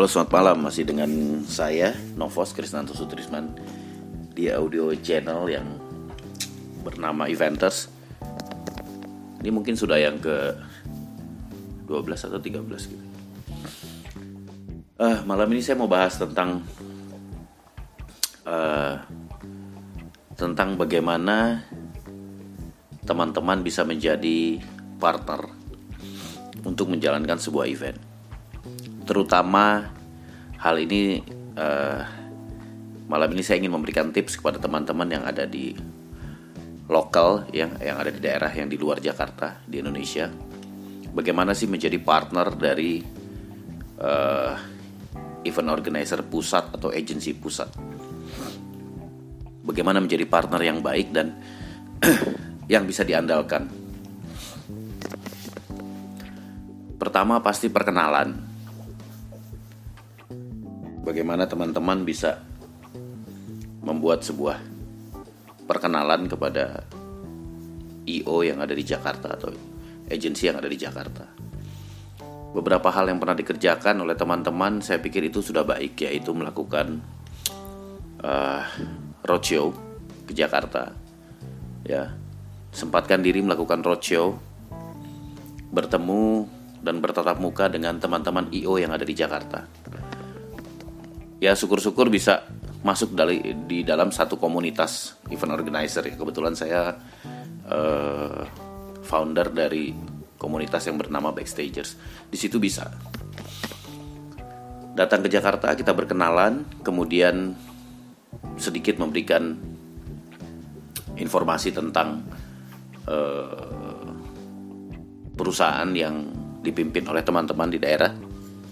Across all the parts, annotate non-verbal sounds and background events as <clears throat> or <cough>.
Halo selamat malam masih dengan saya Novos Krisnanto Sutrisman di audio channel yang bernama Eventers. Ini mungkin sudah yang ke 12 atau 13 gitu. Uh, malam ini saya mau bahas tentang uh, tentang bagaimana teman-teman bisa menjadi partner untuk menjalankan sebuah event terutama hal ini uh, malam ini saya ingin memberikan tips kepada teman-teman yang ada di lokal yang yang ada di daerah yang di luar Jakarta di Indonesia. Bagaimana sih menjadi partner dari uh, event organizer pusat atau agensi pusat? Bagaimana menjadi partner yang baik dan <clears throat> yang bisa diandalkan? Pertama pasti perkenalan bagaimana teman-teman bisa membuat sebuah perkenalan kepada IO yang ada di Jakarta atau agensi yang ada di Jakarta. Beberapa hal yang pernah dikerjakan oleh teman-teman, saya pikir itu sudah baik, yaitu melakukan uh, roadshow ke Jakarta, ya, sempatkan diri melakukan roadshow, bertemu dan bertatap muka dengan teman-teman IO yang ada di Jakarta ya syukur-syukur bisa masuk dari di dalam satu komunitas event organizer ya. Kebetulan saya uh, founder dari komunitas yang bernama Backstagers. Di situ bisa. Datang ke Jakarta kita berkenalan kemudian sedikit memberikan informasi tentang uh, perusahaan yang dipimpin oleh teman-teman di daerah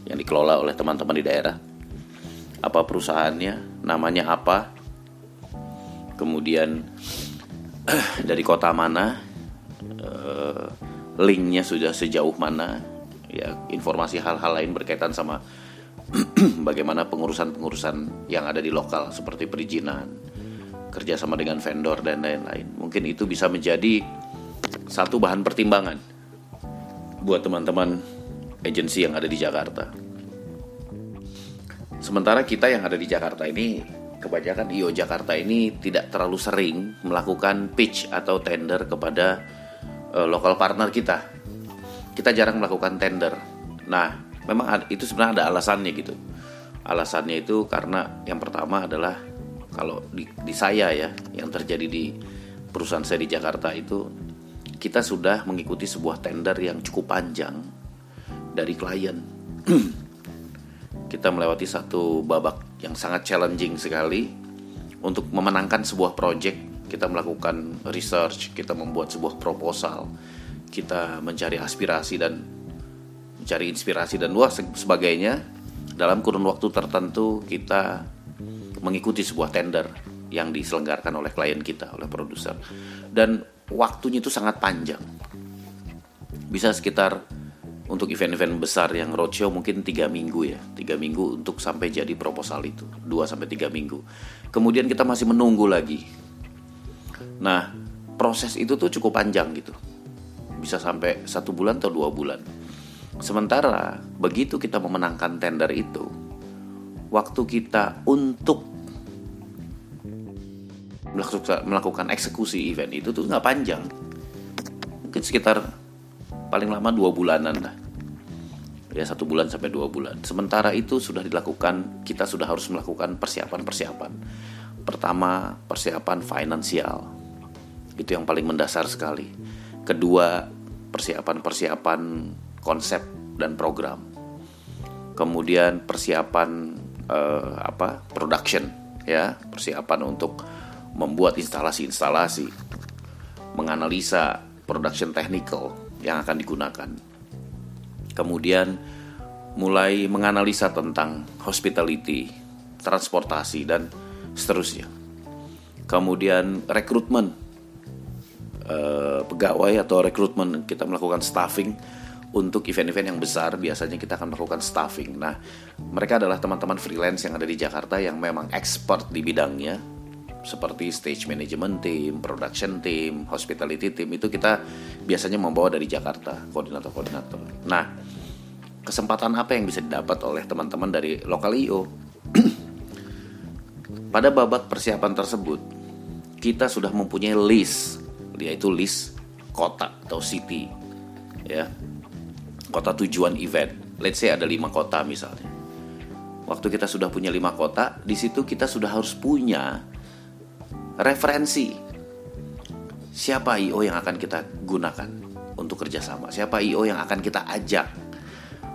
yang dikelola oleh teman-teman di daerah apa perusahaannya, namanya apa, kemudian <clears throat> dari kota mana, eh, linknya sudah sejauh mana, ya informasi hal-hal lain berkaitan sama <clears throat> bagaimana pengurusan-pengurusan yang ada di lokal seperti perizinan, kerjasama dengan vendor dan lain-lain. Mungkin itu bisa menjadi satu bahan pertimbangan buat teman-teman agensi yang ada di Jakarta. Sementara kita yang ada di Jakarta ini, kebanyakan IO Jakarta ini tidak terlalu sering melakukan pitch atau tender kepada uh, lokal partner kita. Kita jarang melakukan tender. Nah, memang ada, itu sebenarnya ada alasannya gitu. Alasannya itu karena yang pertama adalah kalau di, di saya ya, yang terjadi di perusahaan saya di Jakarta itu kita sudah mengikuti sebuah tender yang cukup panjang dari klien <clears throat> kita melewati satu babak yang sangat challenging sekali. Untuk memenangkan sebuah project kita melakukan research kita membuat sebuah proposal kita mencari aspirasi dan mencari inspirasi dan luas sebagainya. Dalam kurun waktu tertentu kita mengikuti sebuah tender yang diselenggarakan oleh klien kita oleh produser. Dan waktunya itu sangat panjang. Bisa sekitar untuk event-event besar yang roadshow mungkin tiga minggu ya. Tiga minggu untuk sampai jadi proposal itu. Dua sampai tiga minggu. Kemudian kita masih menunggu lagi. Nah proses itu tuh cukup panjang gitu. Bisa sampai satu bulan atau dua bulan. Sementara begitu kita memenangkan tender itu waktu kita untuk melakukan eksekusi event itu tuh nggak panjang. Mungkin sekitar paling lama dua bulanan lah ya satu bulan sampai dua bulan. Sementara itu sudah dilakukan kita sudah harus melakukan persiapan-persiapan. Pertama persiapan finansial. Itu yang paling mendasar sekali. Kedua persiapan-persiapan konsep dan program. Kemudian persiapan eh, apa production ya. Persiapan untuk membuat instalasi-instalasi menganalisa production technical yang akan digunakan. Kemudian mulai menganalisa tentang hospitality, transportasi dan seterusnya. Kemudian rekrutmen eh, pegawai atau rekrutmen kita melakukan staffing untuk event-event yang besar biasanya kita akan melakukan staffing. Nah, mereka adalah teman-teman freelance yang ada di Jakarta yang memang expert di bidangnya seperti stage management team, production team, hospitality team itu kita biasanya membawa dari Jakarta koordinator-koordinator. Nah, kesempatan apa yang bisa didapat oleh teman-teman dari lokal IO? <clears throat> Pada babak persiapan tersebut, kita sudah mempunyai list, yaitu list kota atau city, ya, kota tujuan event. Let's say ada lima kota misalnya. Waktu kita sudah punya lima kota, di situ kita sudah harus punya referensi siapa IO yang akan kita gunakan untuk kerjasama, siapa IO yang akan kita ajak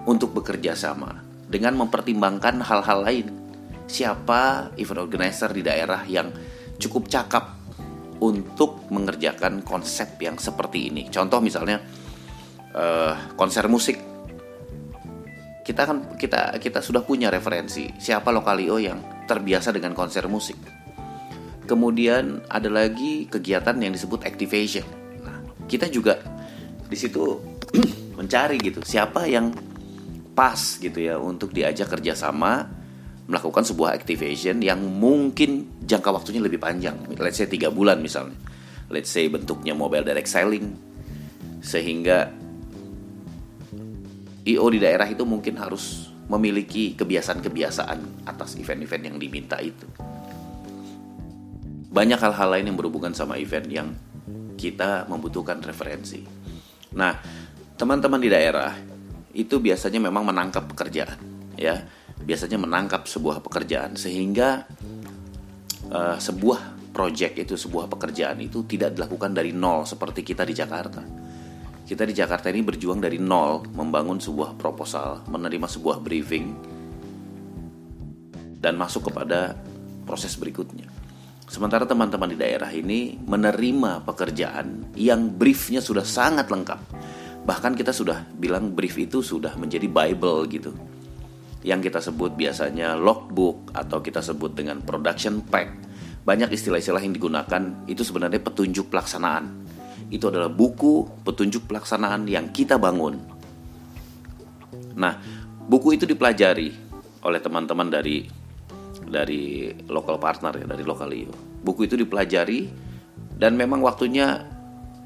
untuk bekerja sama dengan mempertimbangkan hal-hal lain. Siapa event organizer di daerah yang cukup cakap untuk mengerjakan konsep yang seperti ini. Contoh misalnya uh, konser musik. Kita kan kita kita sudah punya referensi siapa lokalio yang terbiasa dengan konser musik Kemudian ada lagi kegiatan yang disebut activation. Nah, kita juga di situ <clears throat> mencari gitu siapa yang pas gitu ya untuk diajak kerjasama melakukan sebuah activation yang mungkin jangka waktunya lebih panjang. Let's say tiga bulan misalnya. Let's say bentuknya mobile direct selling sehingga IO di daerah itu mungkin harus memiliki kebiasaan-kebiasaan atas event-event yang diminta itu banyak hal-hal lain yang berhubungan sama event yang kita membutuhkan referensi. Nah, teman-teman di daerah itu biasanya memang menangkap pekerjaan, ya, biasanya menangkap sebuah pekerjaan sehingga uh, sebuah project itu sebuah pekerjaan itu tidak dilakukan dari nol seperti kita di Jakarta. Kita di Jakarta ini berjuang dari nol membangun sebuah proposal, menerima sebuah briefing dan masuk kepada proses berikutnya. Sementara teman-teman di daerah ini menerima pekerjaan yang briefnya sudah sangat lengkap. Bahkan kita sudah bilang brief itu sudah menjadi Bible gitu. Yang kita sebut biasanya logbook atau kita sebut dengan production pack. Banyak istilah-istilah yang digunakan itu sebenarnya petunjuk pelaksanaan. Itu adalah buku petunjuk pelaksanaan yang kita bangun. Nah, buku itu dipelajari oleh teman-teman dari dari lokal partner ya dari lokal IO. Buku itu dipelajari dan memang waktunya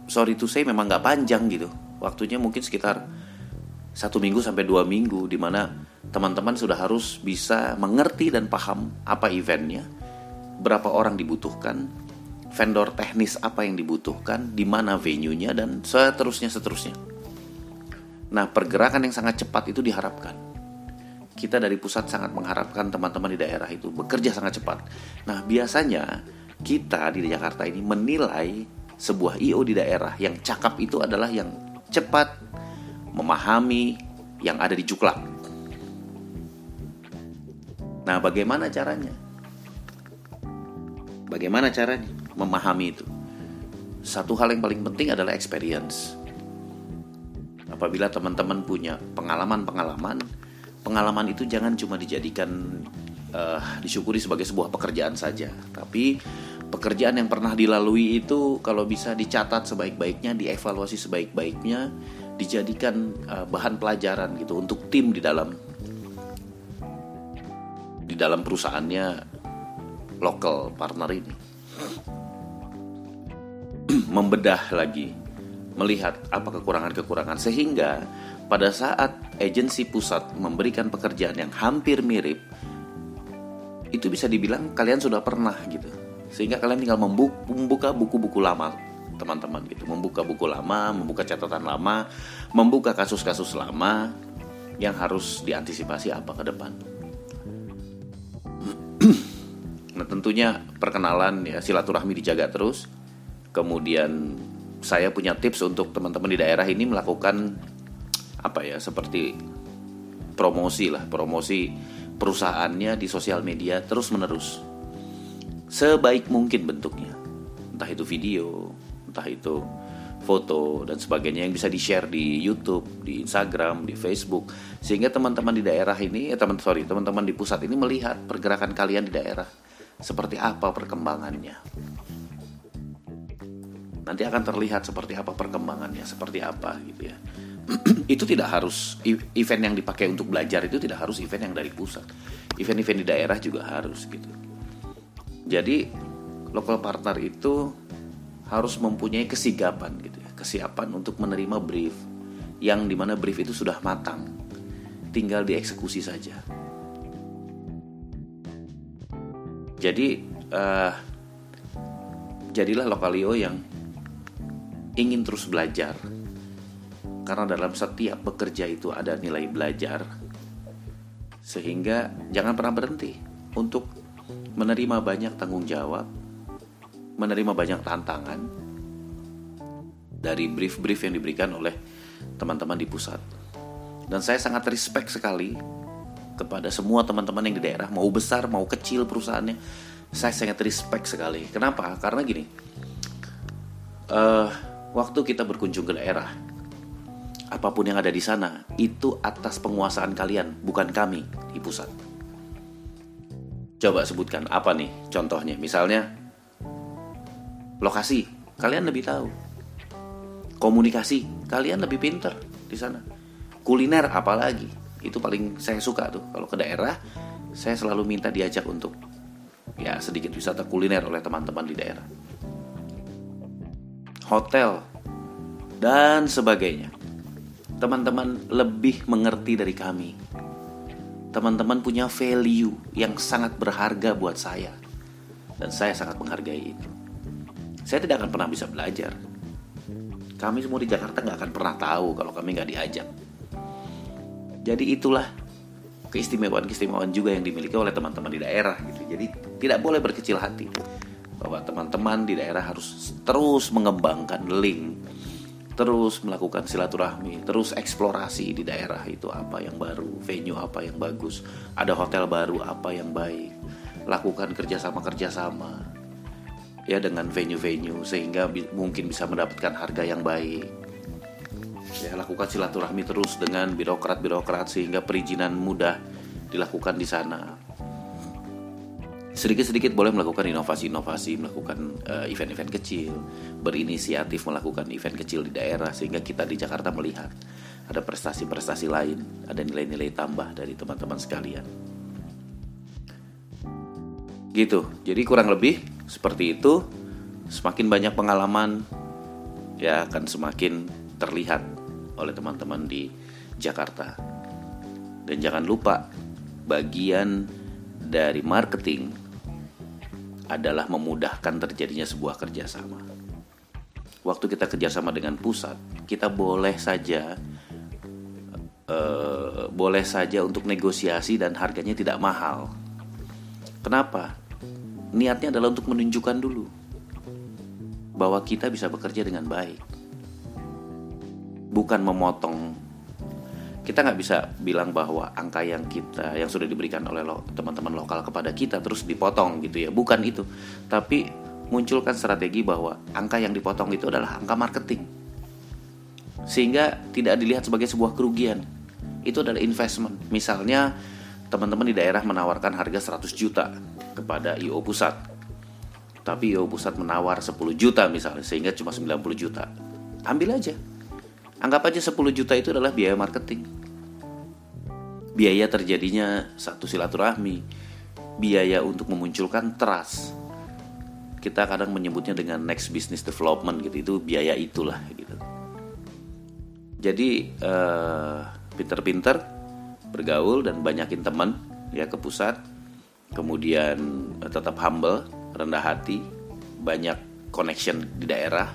sorry to say memang nggak panjang gitu. Waktunya mungkin sekitar satu minggu sampai dua minggu di mana teman-teman sudah harus bisa mengerti dan paham apa eventnya, berapa orang dibutuhkan, vendor teknis apa yang dibutuhkan, di mana venue-nya dan seterusnya seterusnya. Nah, pergerakan yang sangat cepat itu diharapkan kita dari pusat sangat mengharapkan teman-teman di daerah itu bekerja sangat cepat. Nah, biasanya kita di Jakarta ini menilai sebuah IO di daerah yang cakap itu adalah yang cepat memahami yang ada di Juklak. Nah, bagaimana caranya? Bagaimana caranya memahami itu? Satu hal yang paling penting adalah experience. Apabila teman-teman punya pengalaman-pengalaman pengalaman itu jangan cuma dijadikan uh, disyukuri sebagai sebuah pekerjaan saja, tapi pekerjaan yang pernah dilalui itu kalau bisa dicatat sebaik-baiknya, dievaluasi sebaik-baiknya, dijadikan uh, bahan pelajaran gitu untuk tim di dalam di dalam perusahaannya lokal partner ini. <clears throat> Membedah lagi melihat apa kekurangan-kekurangan sehingga pada saat agensi pusat memberikan pekerjaan yang hampir mirip, itu bisa dibilang kalian sudah pernah gitu. Sehingga kalian tinggal membuka buku-buku lama teman-teman gitu, membuka buku lama, membuka catatan lama, membuka kasus-kasus lama yang harus diantisipasi apa ke depan. <clears throat> nah tentunya perkenalan ya silaturahmi dijaga terus. Kemudian saya punya tips untuk teman-teman di daerah ini melakukan apa ya seperti promosi lah promosi perusahaannya di sosial media terus menerus sebaik mungkin bentuknya entah itu video entah itu foto dan sebagainya yang bisa di share di YouTube, di Instagram, di Facebook sehingga teman-teman di daerah ini, eh, teman sorry teman-teman di pusat ini melihat pergerakan kalian di daerah seperti apa perkembangannya. Nanti akan terlihat seperti apa perkembangannya, seperti apa gitu ya. <clears throat> itu tidak harus event yang dipakai untuk belajar itu tidak harus event yang dari pusat event-event di daerah juga harus gitu jadi local partner itu harus mempunyai kesigapan gitu ya kesiapan untuk menerima brief yang di mana brief itu sudah matang tinggal dieksekusi saja. Jadi uh, jadilah lokalio yang ingin terus belajar. Karena dalam setiap bekerja itu ada nilai belajar. Sehingga jangan pernah berhenti untuk menerima banyak tanggung jawab, menerima banyak tantangan dari brief-brief yang diberikan oleh teman-teman di pusat. Dan saya sangat respect sekali kepada semua teman-teman yang di daerah, mau besar mau kecil perusahaannya, saya sangat respect sekali. Kenapa? Karena gini, uh, waktu kita berkunjung ke daerah, apa pun yang ada di sana itu atas penguasaan kalian, bukan kami di pusat. Coba sebutkan apa nih contohnya? Misalnya lokasi, kalian lebih tahu. Komunikasi, kalian lebih pinter di sana. Kuliner apalagi, itu paling saya suka tuh. Kalau ke daerah, saya selalu minta diajak untuk ya sedikit wisata kuliner oleh teman-teman di daerah. Hotel dan sebagainya. Teman-teman lebih mengerti dari kami. Teman-teman punya value yang sangat berharga buat saya. Dan saya sangat menghargai itu. Saya tidak akan pernah bisa belajar. Kami semua di Jakarta nggak akan pernah tahu kalau kami nggak diajak. Jadi itulah keistimewaan-keistimewaan juga yang dimiliki oleh teman-teman di daerah gitu. Jadi tidak boleh berkecil hati bahwa teman-teman di daerah harus terus mengembangkan link, terus melakukan silaturahmi, terus eksplorasi di daerah itu apa yang baru, venue apa yang bagus, ada hotel baru apa yang baik, lakukan kerjasama-kerjasama ya dengan venue-venue sehingga bi mungkin bisa mendapatkan harga yang baik. Ya lakukan silaturahmi terus dengan birokrat-birokrat sehingga perizinan mudah dilakukan di sana sedikit-sedikit boleh melakukan inovasi-inovasi, melakukan eh, event-event kecil, berinisiatif melakukan event kecil di daerah sehingga kita di Jakarta melihat ada prestasi-prestasi lain, ada nilai-nilai tambah dari teman-teman sekalian. Gitu. Jadi kurang lebih seperti itu. Semakin banyak pengalaman ya akan semakin terlihat oleh teman-teman di Jakarta. Dan jangan lupa, bagian dari marketing adalah memudahkan terjadinya sebuah kerjasama. Waktu kita kerjasama dengan pusat, kita boleh saja uh, boleh saja untuk negosiasi dan harganya tidak mahal. Kenapa? Niatnya adalah untuk menunjukkan dulu bahwa kita bisa bekerja dengan baik bukan memotong kita nggak bisa bilang bahwa angka yang kita yang sudah diberikan oleh lo, teman-teman lokal kepada kita terus dipotong gitu ya. Bukan itu. Tapi munculkan strategi bahwa angka yang dipotong itu adalah angka marketing. Sehingga tidak dilihat sebagai sebuah kerugian. Itu adalah investment. Misalnya teman-teman di daerah menawarkan harga 100 juta kepada IO pusat. Tapi IO pusat menawar 10 juta misalnya sehingga cuma 90 juta. Ambil aja. Anggap aja 10 juta itu adalah biaya marketing. Biaya terjadinya satu silaturahmi, biaya untuk memunculkan trust. Kita kadang menyebutnya dengan next business development gitu, itu biaya itulah gitu. Jadi uh, pinter-pinter bergaul dan banyakin teman ya ke pusat, kemudian uh, tetap humble, rendah hati, banyak connection di daerah.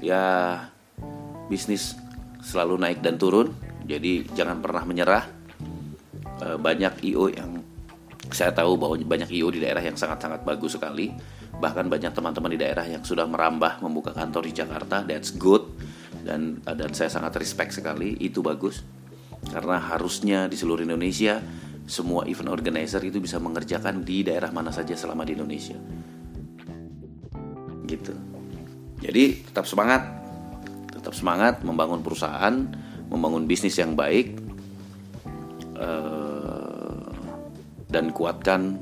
Ya bisnis selalu naik dan turun, jadi jangan pernah menyerah. Eh, banyak IO yang saya tahu bahwa banyak IO di daerah yang sangat-sangat bagus sekali. Bahkan banyak teman-teman di daerah yang sudah merambah membuka kantor di Jakarta. That's good dan dan saya sangat respect sekali. Itu bagus karena harusnya di seluruh Indonesia semua event organizer itu bisa mengerjakan di daerah mana saja selama di Indonesia. Gitu. Jadi tetap semangat tetap semangat membangun perusahaan, membangun bisnis yang baik, uh, dan kuatkan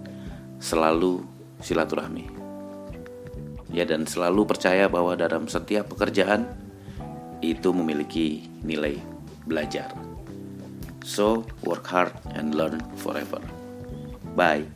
selalu silaturahmi. Ya dan selalu percaya bahwa dalam setiap pekerjaan itu memiliki nilai belajar. So work hard and learn forever. Bye.